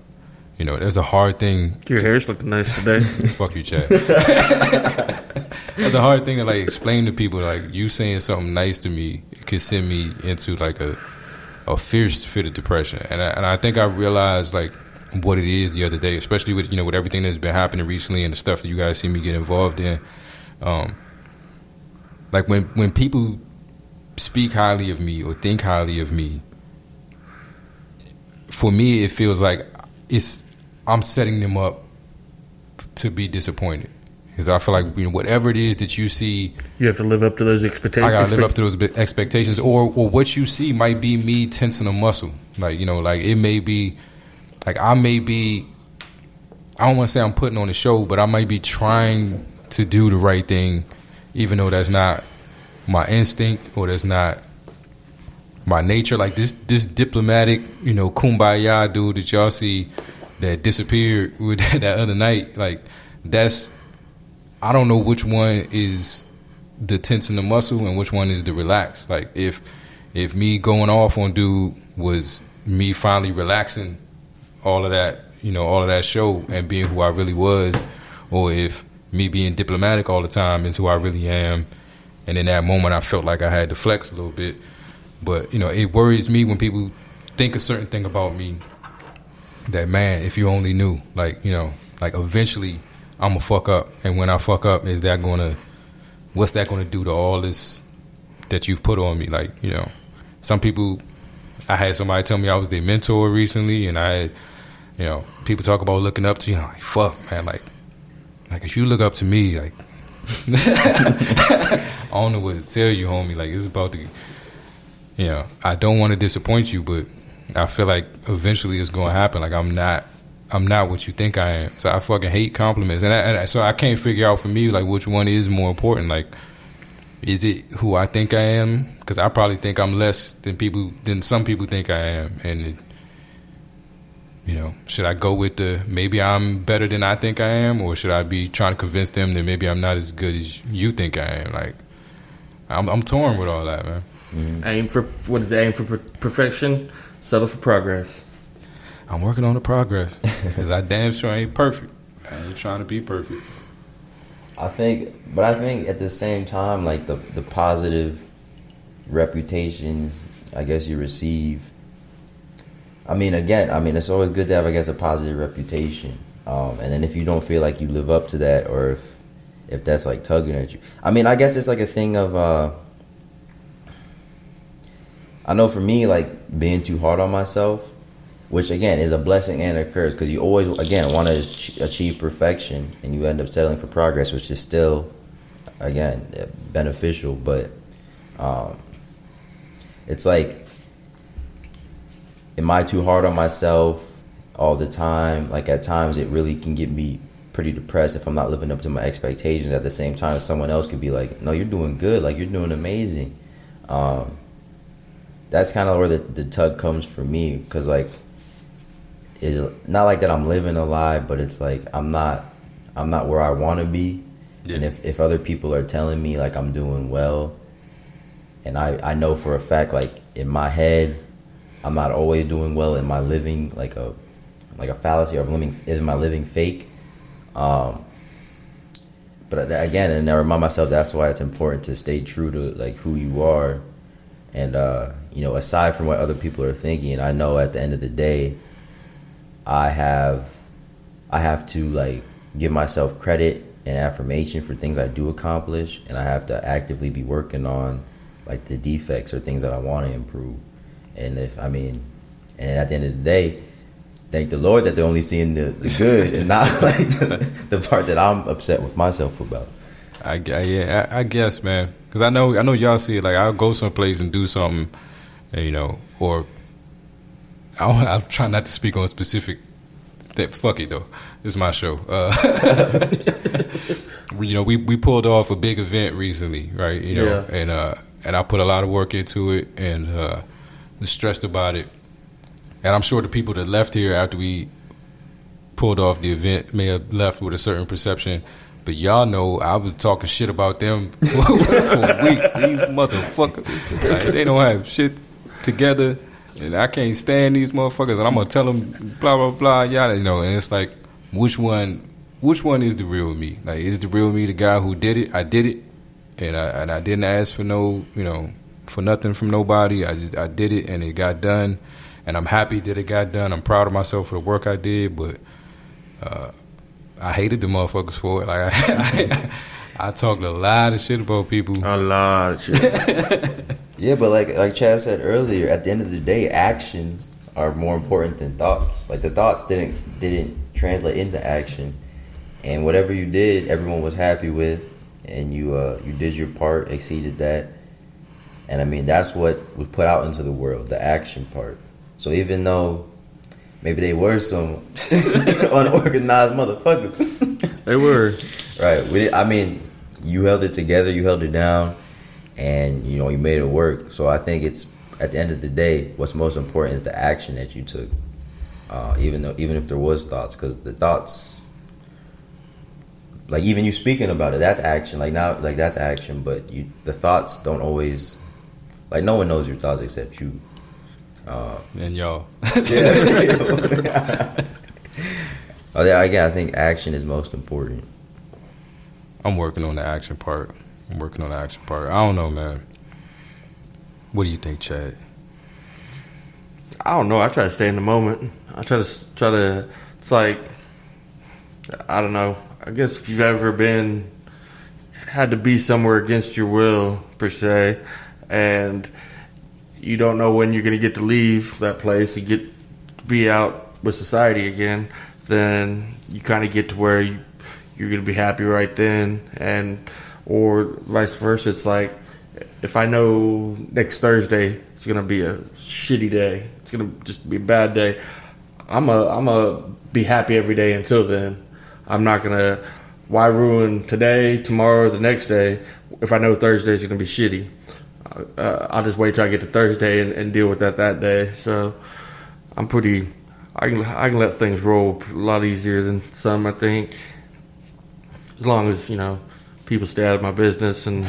you know, that's a hard thing Your hair's looking nice today. Fuck you, Chad. That's a hard thing to like explain to people. Like you saying something nice to me it could send me into like a a fierce fit of depression, and I, and I think I realized like what it is the other day, especially with you know with everything that's been happening recently and the stuff that you guys see me get involved in. Um, like when when people speak highly of me or think highly of me, for me it feels like it's I'm setting them up to be disappointed because I feel like you know whatever it is that you see, You have to live up to those expectations. I gotta live up to those expectations, or or what you see might be me tensing a muscle. Like you know, like it may be, like I may be. I don't want to say I'm putting on a show, but I might be trying to do the right thing, even though that's not my instinct or that's not my nature. Like this, this diplomatic, you know, kumbaya dude that y'all see that disappeared with that other night. Like that's, I don't know which one is the tense in the muscle and which one is the relaxed. Like if if me going off on dude was me finally relaxing all of that, you know, all of that show and being who I really was, or if me being diplomatic all the time is who I really am. And in that moment, I felt like I had to flex a little bit. But you know, it worries me when people think a certain thing about me. That man, if you only knew, like you know, like eventually I'm gonna fuck up, and when I fuck up, is that gonna, what's that gonna do to all this that you've put on me? Like you know, some people, I had somebody tell me I was their mentor recently, and I had, you know, people talk about looking up to you. I'm like, fuck, man, like, like if you look up to me, like, I don't know what to tell you, homie. Like it's about to, you know, I don't want to disappoint you, but I feel like eventually it's going to happen. Like I'm not, I'm not what you think I am. So I fucking hate compliments, and, I, and I, so I can't figure out for me like which one is more important. Like, is it who I think I am? Because I probably think I'm less than people than some people think I am, and. It, you know, should I go with the maybe I'm better than I think I am, or should I be trying to convince them that maybe I'm not as good as you think I am? Like, I'm, I'm torn with all that, man. Aim for what is it? Aim for per- perfection, settle for progress. I'm working on the progress because I damn sure ain't perfect. I ain't trying to be perfect. I think, but I think at the same time, like the the positive reputations, I guess you receive. I mean, again, I mean, it's always good to have, I guess, a positive reputation. Um, and then if you don't feel like you live up to that, or if if that's like tugging at you, I mean, I guess it's like a thing of. Uh, I know for me, like being too hard on myself, which again is a blessing and a curse because you always again want to achieve perfection and you end up settling for progress, which is still again beneficial, but um, it's like, am I too hard on myself all the time? Like at times, it really can get me pretty depressed if I'm not living up to my expectations. At the same time, someone else could be like, "No, you're doing good. Like you're doing amazing." Um, that's kind of where the, the tug comes for me because like is not like that I'm living a lie, but it's like I'm not I'm not where I want to be. Yeah. And if, if other people are telling me like I'm doing well, and I, I know for a fact like in my head I'm not always doing well. in my living like a like a fallacy or living is my living fake? Um, but again, and I remind myself that's why it's important to stay true to like who you are, and uh, you know, aside from what other people are thinking, I know at the end of the day, I have, I have to like give myself credit and affirmation for things I do accomplish, and I have to actively be working on like the defects or things that I want to improve. And if I mean, and at the end of the day, thank the Lord that they're only seeing the, the good and not like the, the, part that I'm upset with myself about. I, I yeah, I, I, guess, man, because I know I know y'all see it. Like I'll go someplace and do something, you know, or I, I'm trying not to speak on specific. That fuck it though. it's my show. Uh, you know, we we pulled off a big event recently, right? You know, yeah. and uh, and I put a lot of work into it, and uh, was stressed about it and I'm sure the people that left here after we pulled off the event may have left with a certain perception. But y'all know I was talking shit about them for, weeks. These motherfuckers, like, they don't have shit together, and I can't stand these motherfuckers. And I'm gonna tell them blah blah blah, yada, you know. And it's like, which one? Which one is the real me? Like, is the real me the guy who did it? I did it, and I and I didn't ask for no, you know, for nothing from nobody. I just I did it, and it got done and I'm happy that it got done. I'm proud of myself for the work I did, but uh, I hated the motherfuckers for it. Like I, I, I talked a lot of shit about people. A lot of shit. yeah, but like like Chad said earlier, at the end of the day, actions are more important than thoughts. Like the thoughts didn't didn't translate into action, and whatever you did, everyone was happy with, and you uh, you did your part, exceeded that, and I mean that's what was put out into the world, the action part. So even though maybe they were some unorganized motherfuckers, they were right. We, I mean, you held it together, you held it down, and you know you made it work. So I think it's at the end of the day, what's most important is the action that you took. Uh, even though, even if there was thoughts, because the thoughts, like even you speaking about it, that's action. Like now, like that's action. But you, the thoughts don't always, like no one knows your thoughts except you. Uh, and y'all. yeah. oh, yeah. Again, I think action is most important. I'm working on the action part. I'm working on the action part. I don't know, man. What do you think, Chad? I don't know. I try to stay in the moment. I try to try to. It's like I don't know. I guess if you've ever been had to be somewhere against your will per se, and you don't know when you're going to get to leave that place and get to be out with society again, then you kind of get to where you, you're going to be happy right then, and or vice versa. It's like if I know next Thursday it's going to be a shitty day, it's going to just be a bad day. I'm a I'm a be happy every day until then. I'm not gonna why ruin today, tomorrow, the next day if I know Thursday's gonna be shitty uh, I'll just wait till I get to Thursday and, and, deal with that that day. So I'm pretty. I can I can let things roll a lot easier than some. I think, as long as you know people stay out of my business and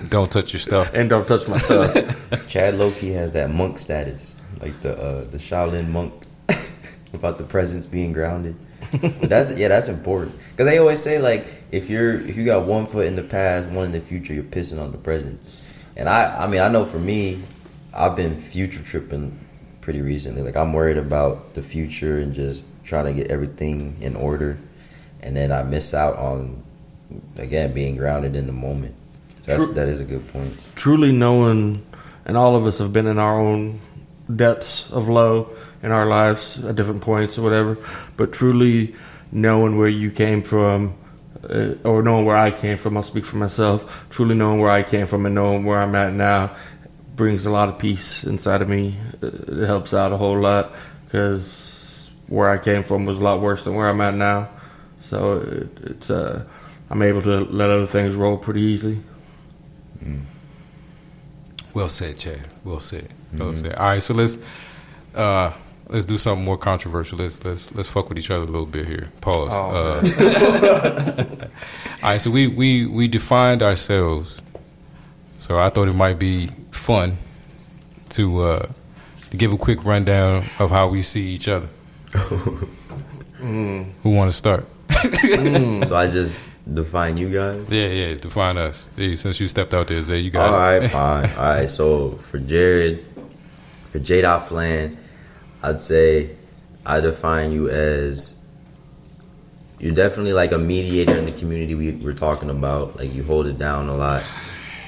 don't touch your stuff and don't touch my stuff. Chad Loki has that monk status, like the uh, the Shaolin monk, about the presence being grounded. But that's yeah, that's important because they always say like if you're if you got one foot in the past, one in the future, you're pissing on the present. And I, I mean, I know for me, I've been future tripping pretty recently. Like I'm worried about the future and just trying to get everything in order, and then I miss out on again being grounded in the moment. So that's, that is a good point. Truly knowing, and all of us have been in our own depths of low in our lives at different points or whatever, but truly knowing where you came from uh, or knowing where I came from, I'll speak for myself. Truly knowing where I came from and knowing where I'm at now brings a lot of peace inside of me. Uh, it helps out a whole lot because where I came from was a lot worse than where I'm at now. So it, it's uh, I'm able to let other things roll pretty easily. Mm. Well said, Chad. Well said. Well mm-hmm. said. All right, so let's. Uh, let's do something more controversial. Let's let's let's fuck with each other a little bit here. Pause. Oh, uh, all right, so we we we defined ourselves. So I thought it might be fun to uh, to give a quick rundown of how we see each other. Mm. Who want to start? So I just define you guys. Yeah, yeah. Define us. Hey, since you stepped out there, Zay, you got All right, fine. All right, so for Jared, for J. Dot Flan, I'd say I define you as you're definitely like a mediator in the community we were talking about. Like you hold it down a lot,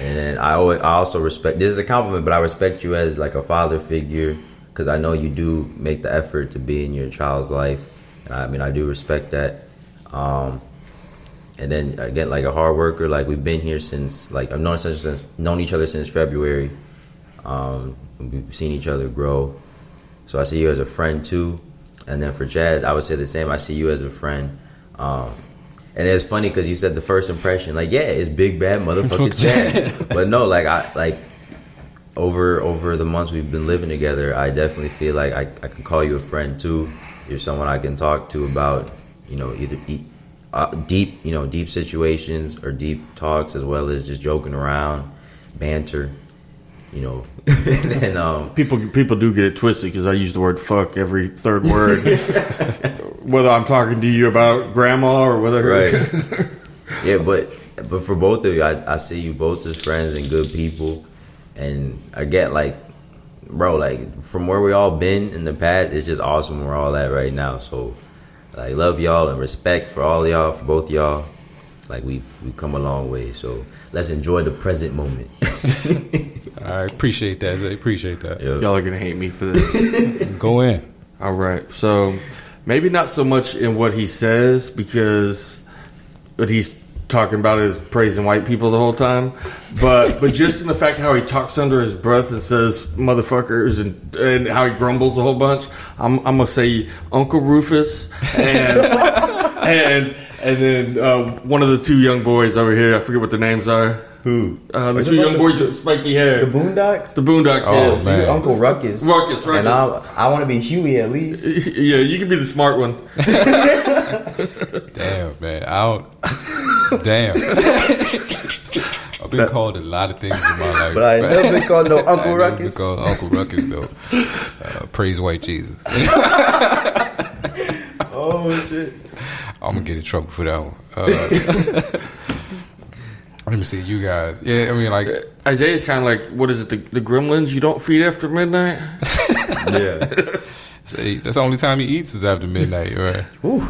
and then I always, I also respect. This is a compliment, but I respect you as like a father figure because I know you do make the effort to be in your child's life. And I mean, I do respect that. Um, and then again, like a hard worker, like we've been here since like I've known since, since known each other since February. Um, we've seen each other grow, so I see you as a friend too. And then for Jazz, I would say the same. I see you as a friend. Um, and it's funny because you said the first impression, like yeah, it's big bad motherfucker Jazz, but no, like I like over over the months we've been living together, I definitely feel like I, I can call you a friend too. You're someone I can talk to about, you know, either e- uh, deep, you know, deep situations or deep talks, as well as just joking around, banter, you know. and um, People people do get it twisted because I use the word "fuck" every third word, whether I'm talking to you about grandma or whether right, yeah, but but for both of you, I, I see you both as friends and good people, and I get like, bro, like from where we all been in the past, it's just awesome where we're all at right now. So, like, love y'all and respect for all y'all, for both y'all. Like we've we've come a long way. So let's enjoy the present moment. I appreciate that. I Appreciate that. Yeah. y'all are gonna hate me for this. Go in. All right. So maybe not so much in what he says because what he's talking about is praising white people the whole time, but but just in the fact how he talks under his breath and says motherfuckers and and how he grumbles a whole bunch. I'm I'm gonna say Uncle Rufus and and and then uh, one of the two young boys over here. I forget what their names are. Who? Uh, the Is two young about boys the- with spiky hair. The Boondocks. The Boondock Oh, Kids. man. Your Uncle Ruckus. Ruckus, Ruckus. And I I want to be Huey at least. yeah, you can be the smart one. Damn, man. I don't. Damn. I've been called a lot of things in my life. But I ain't never been called no Uncle I ain't never been Ruckus. called Uncle Ruckus though. Uh, praise white Jesus. Oh shit. I'm gonna get in trouble for that one. Uh, let me see you guys. Yeah, I mean, like, Isaiah's kind of like, what is it, the, the gremlins you don't feed after midnight? Yeah. say, that's the only time he eats is after midnight, right? Ooh.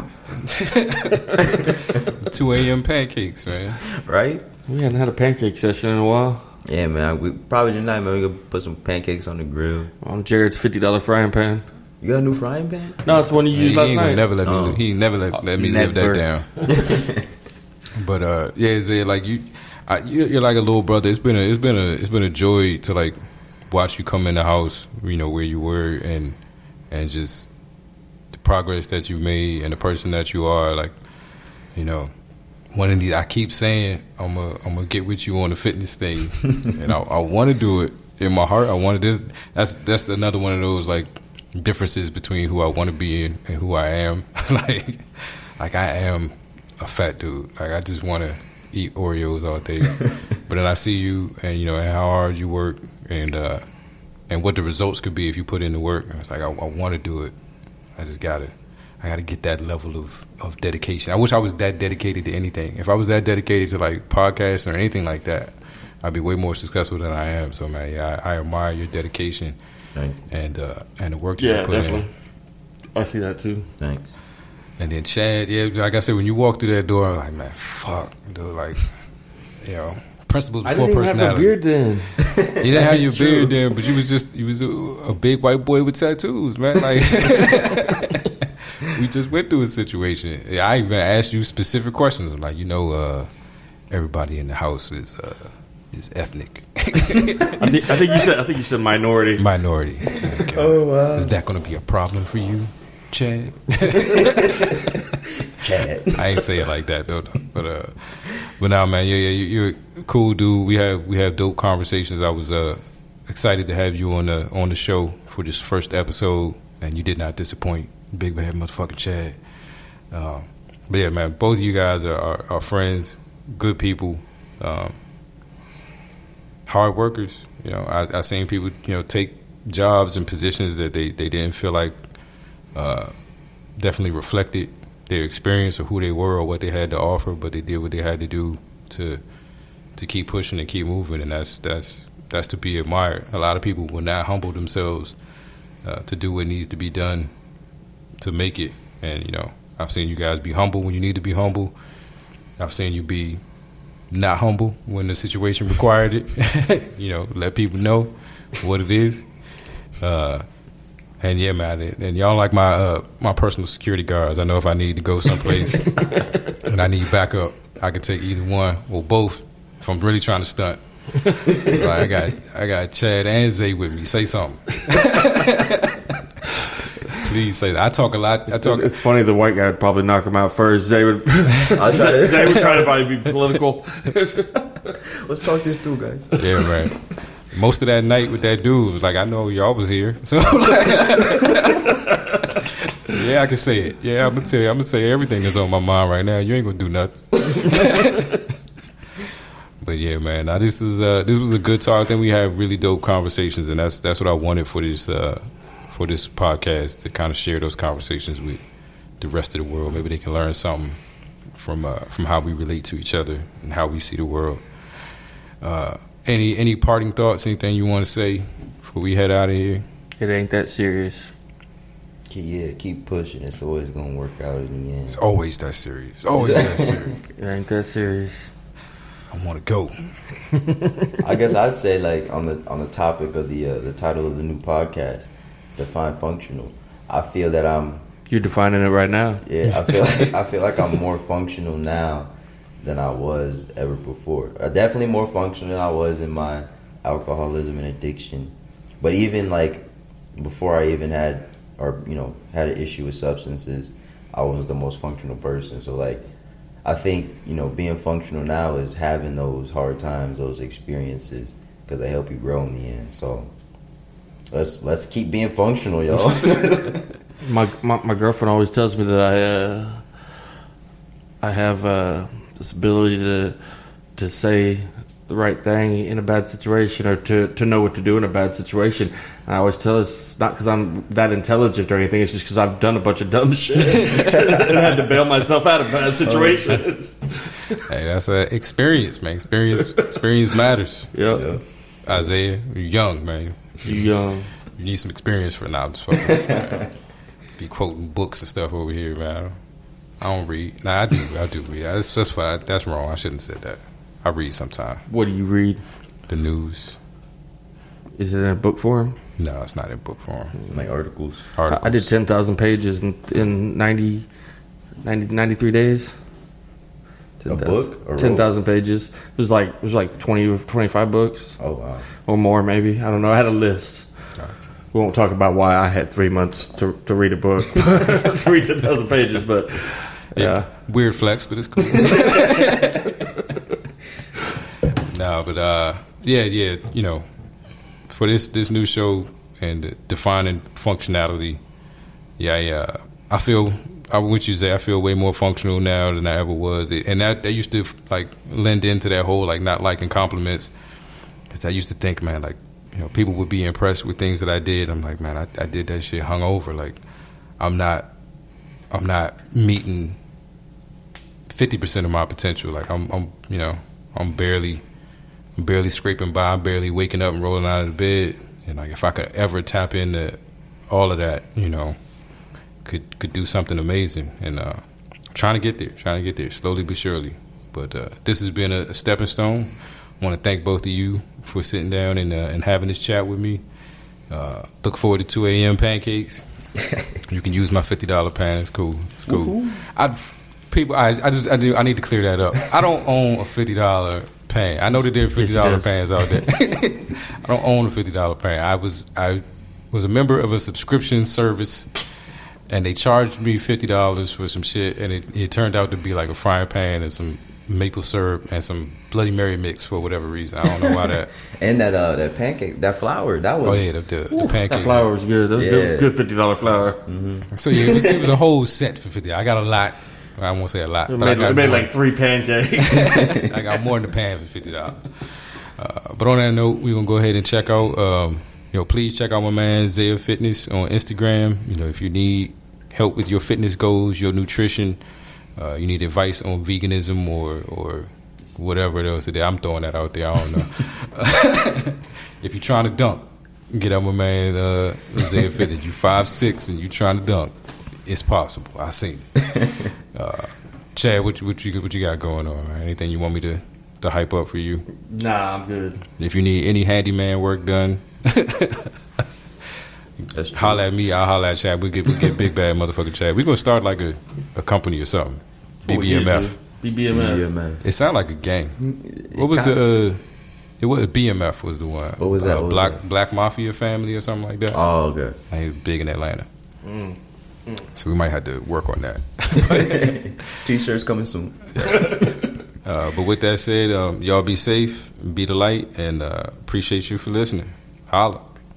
2 a.m. pancakes, man. Right? We hadn't had a pancake session in a while. Yeah, man. We probably tonight, man. We could put some pancakes on the grill. On Jared's $50 frying pan. You got a new frying pan? No, it's the one you He, used he last ain't gonna night. never let me. Oh. He never let, let me live that down. but uh, yeah, is it like you? I, you're, you're like a little brother. It's been a it's been a it's been a joy to like watch you come in the house. You know where you were and and just the progress that you've made and the person that you are. Like you know, one of these. I keep saying I'm a I'm gonna get with you on the fitness thing, and I, I want to do it in my heart. I want to. This that's that's another one of those like differences between who I want to be and, and who I am. like like I am a fat dude. Like I just want to eat Oreos all day. but then I see you and you know and how hard you work and uh and what the results could be if you put in the work. And it's like I, I want to do it. I just got to I got to get that level of of dedication. I wish I was that dedicated to anything. If I was that dedicated to like podcasts or anything like that, I'd be way more successful than I am. So man, yeah, I, I admire your dedication Thank, and uh and the work that Yeah, you put definitely. in. I see that too. thanks. And then Chad, yeah, like I said, when you walk through that door, I'm like, man, fuck, dude, like, you know, principles I before didn't even have a personality. beard then. You didn't have your true. beard then, but you was just you was a, a big white boy with tattoos, man. Like, we just went through a situation. I even asked you specific questions. I'm like, you know, uh, everybody in the house is uh, is ethnic I think, I think you said I think you said minority. minority. Okay. Oh, wow. Is that going to be a problem for you, Chad? Chad. I ain't say it like that though, though. but uh, but now, man, yeah, yeah, you- you're a cool dude. We have we have dope conversations. I was uh excited to have you on the on the show for this first episode, and you did not disappoint, big bad motherfucking Chad. Um, but yeah, man, both of you guys are, are, are friends, good people, um, hard workers. You know, I I seen people you know take jobs and positions that they, they didn't feel like uh, definitely reflected their experience or who they were or what they had to offer, but they did what they had to do to to keep pushing and keep moving, and that's that's that's to be admired. A lot of people will not humble themselves uh, to do what needs to be done to make it, and you know I've seen you guys be humble when you need to be humble. I've seen you be not humble when the situation required it. you know, let people know what it is. Uh, and yeah, man, and y'all like my uh, my personal security guards. I know if I need to go someplace and I need backup, I can take either one or both. If I'm really trying to stunt, like I got I got Chad and Zay with me. Say something. Please say that. I talk a lot. I talk. It's funny the white guy would probably knock him out first. Zay would. Zay was trying to probably be political. Let's talk this through, guys. Yeah, man. Most of that night with that dude was like, I know y'all was here, so like, yeah, I can say it. Yeah, I'm gonna tell you, I'm gonna say everything that's on my mind right now. You ain't gonna do nothing. but yeah, man, now this is uh, this was a good talk. I think we had really dope conversations, and that's that's what I wanted for this uh, for this podcast to kind of share those conversations with the rest of the world. Maybe they can learn something from uh, from how we relate to each other and how we see the world. Uh, any any parting thoughts? Anything you want to say before we head out of here? It ain't that serious. Yeah, keep pushing. It's always gonna work out in the end. It's always that serious. It's always that serious. It ain't that serious. I want to go. I guess I'd say like on the on the topic of the uh, the title of the new podcast, define functional. I feel that I'm You're defining it right now. yeah. I feel like I feel like I'm more functional now than I was ever before. Uh, definitely more functional than I was in my alcoholism and addiction. But even like before I even had or you know had an issue with substances, I was the most functional person. So like I think you know being functional now is having those hard times, those experiences, because they help you grow in the end. So let's let's keep being functional, y'all. My, my my girlfriend always tells me that I uh, I have uh, this ability to to say the right thing in a bad situation or to, to know what to do in a bad situation. And I always tell her it's not because I'm that intelligent or anything. It's just because I've done a bunch of dumb shit and had to bail myself out of bad oh. situations. Hey, that's an experience, man. Experience experience matters. yep. Yeah. Isaiah, you're young, man. You young. You need some experience for now. I'm just fucking. Be quoting books and stuff over here, man. I don't read. Nah, I do. I do read. That's that's why. That's wrong. I shouldn't have said that. I read sometimes. What do you read? The news. Is it in a book form? No, it's not in book form. Mm, like articles. I, Articles. I did 10,000 pages in, in 90, 90, 93 days. A 10,000 book or 10,000 pages. It was like it was like 20 or 25 books Oh wow. or more maybe. I don't know. I had a list. We won't talk about why I had 3 months to to read a book. to read 10,000 pages, but yeah. Weird flex, but it's cool. no, but uh, yeah, yeah, you know, for this this new show and defining functionality, yeah, I, uh, I feel I would you to say I feel way more functional now than I ever was, and that that used to like lend into that whole like not liking compliments, because I used to think, man, like you know, people would be impressed with things that I did. I'm like, man, I, I did that shit hungover. Like, I'm not, I'm not meeting fifty percent of my potential. Like, I'm, I'm, you know, I'm barely, I'm barely scraping by. I'm barely waking up and rolling out of the bed. And like, if I could ever tap into all of that, you know, could could do something amazing. And uh, trying to get there, trying to get there, slowly but surely. But uh, this has been a, a stepping stone. Want to thank both of you for sitting down and uh, and having this chat with me. Uh, look forward to 2 a.m. pancakes. you can use my fifty dollar pan. It's cool. It's cool. I people, I, I just I do I need to clear that up. I don't own a fifty dollar pan. I know that there are fifty dollar Yes, pans out there. I don't own a fifty dollar pan. I was I was a member of a subscription service, and they charged me fifty dollars for some shit, and it, it turned out to be like a frying pan and some maple syrup and some Bloody Mary mix for whatever reason. I don't know why that. And that uh that pancake, that flour, that was Oh yeah, the, the, the pancake. That flour was good. That was, that was Yeah. good fifty dollar flour. So yeah, it was, it was a whole set for fifty. I got a lot. I won't say a lot, It but I made, got, it made like three pancakes. I got more in the pan for fifty dollars. Uh, but on that note, we're gonna go ahead and check out. Um, you know, please check out my man Zaya Fitness on Instagram. You know, if you need help with your fitness goals, your nutrition, uh, you need advice on veganism or or whatever else it is. I'm throwing that out there. I don't know. if you're trying to dunk, get up my man uh, Zaya Fitness. You five six and you trying to dunk, it's possible. I seen it. Uh, Chad, what you, what you what you got going on? Man? Anything you want me to to hype up for you? Nah, I'm good. If you need any handyman work done, That's true. holla at me. I'll holla at Chad. We get we get big bad motherfucker Chad. We gonna start like a, a company or something. BBMF. BBMF. Yeah, man. It sounded like a gang. What was the? Uh, it was BMF was the one. What was that? Uh, What was Black that? Black Mafia family or something like that. Oh, okay. I ain't big in Atlanta, Mm. so we might have to work on that. T-shirts coming soon. Uh, but with that said, um, y'all be safe, be the light, and uh, appreciate you for listening. Holla.